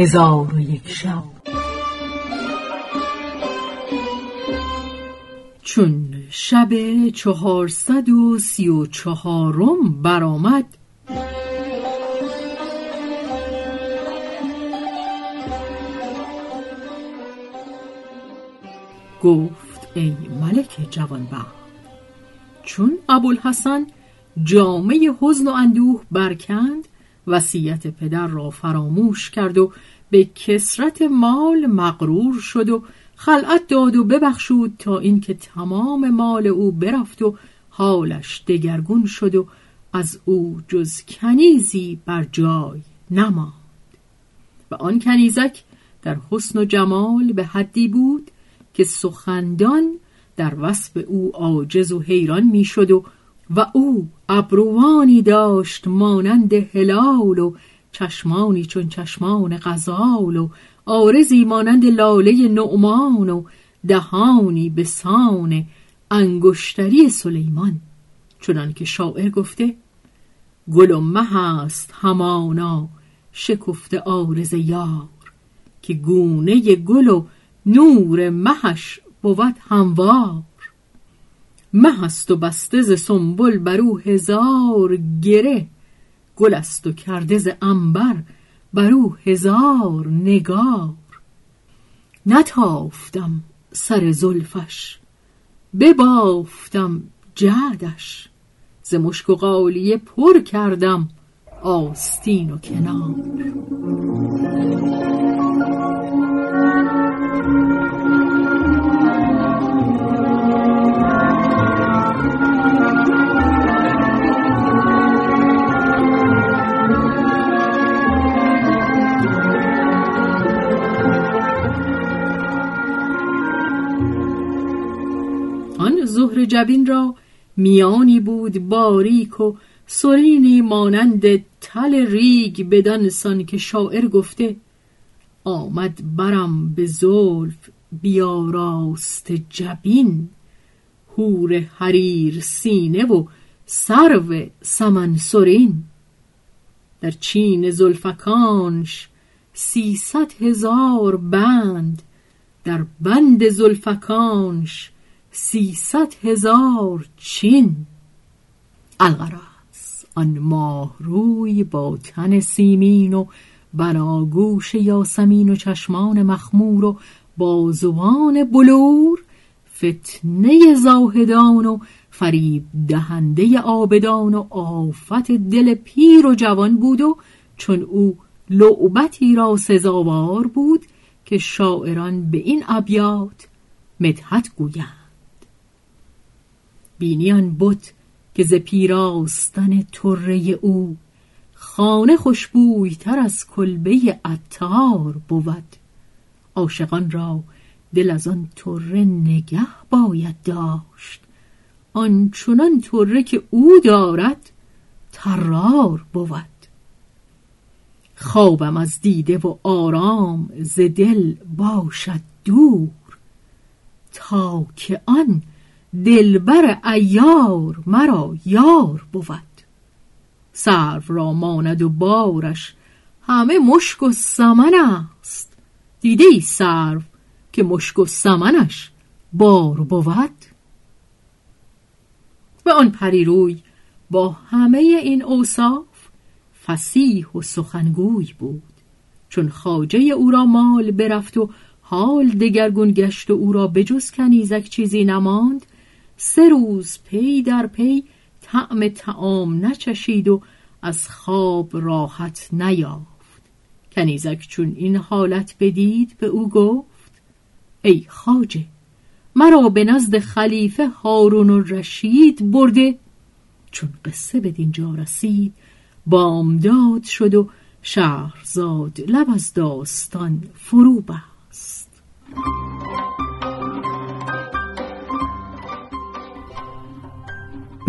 هزار و یک شب. چون شب چهارصد و سی و چهارم برآمد گفت ای ملک جوانبخت چون ابوالحسن جامعه حزن و اندوه برکند وصیت پدر را فراموش کرد و به کسرت مال مغرور شد و خلعت داد و ببخشود تا اینکه تمام مال او برفت و حالش دگرگون شد و از او جز کنیزی بر جای نماند. و آن کنیزک در حسن و جمال به حدی بود که سخندان در وصف او عاجز و حیران می‌شد و و او ابروانی داشت مانند هلال و چشمانی چون چشمان غزال و آرزی مانند لاله نعمان و دهانی به سان انگشتری سلیمان. چنان که شاعر گفته گل و مه است همانا شکفته آرز یار که گونه گل و نور مهش بود هموار. مه است و بسته ز سنبل بر او هزار گره گل است و کرده ز عنبر بر او هزار نگار. نتافتم سر زلفش ببافتم جعدش ز مشک و غالیه پر کردم آستین و کنار. جبین را میانی بود باریک و سرینی مانند تل ریگ بدانسان که شاعر گفته آمد برم به زلف بیاراست جبین. هور حریر سینه و سرو سمن سرین. در چین زلفکانش سیصد هزار بند در بند زلفکانش سیصد هزار چین. الغرض آن ماه روی با تن سیمین و بناگوش یاسمین و چشمان مخمور و بازوان بلور فتنه زاهدان و فریب دهنده آبدان و آفت دل پیر و جوان بود و چون او لعبتی را سزاوار بود که شاعران به این ابیات مدحت گویند. بینیان بت که ز پیراستن طره او خانه خوشبوی تر از کلبه عطار بود. عاشقان را دل از آن طره نگه باید داشت. آنچنان طره که او دارد ترار بود. خوابم از دیده و آرام ز دل باشد دور تا که آن دلبر ایار مرا یار بود. سرو را ماند و بارش همه مشک و سمن است. دیده ای سرو که مشک و سمنش بار بود؟ و آن پریروی با همه این اوصاف فسیح و سخنگوی بود. چون خاجه او را مال برفت و حال دگرگون گشت و او را بجز کنیزک چیزی نماند سه روز پی در پی طعم تعام نچشید و از خواب راحت نیافت. کنیزک چون این حالت بدید به او گفت ای خاجه مرا به نزد خلیفه هارون رشید برده. چون قصه به دینجا رسید بامداد شد و شهرزاد لب از داستان فرو بست.